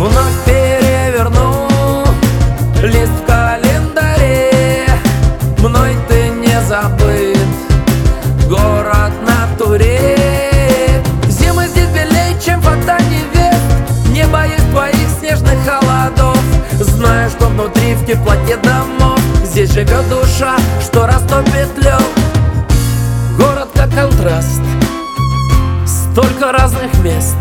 Вновь переверну лист в календаре. Мной ты не забыт, город на туре. Зимы здесь белее, чем фото невест. Не боюсь твоих снежных холодов. Знаю, что внутри в теплоте домов. Здесь живет душа, что растопит лед. Город как контраст. Столько разных мест.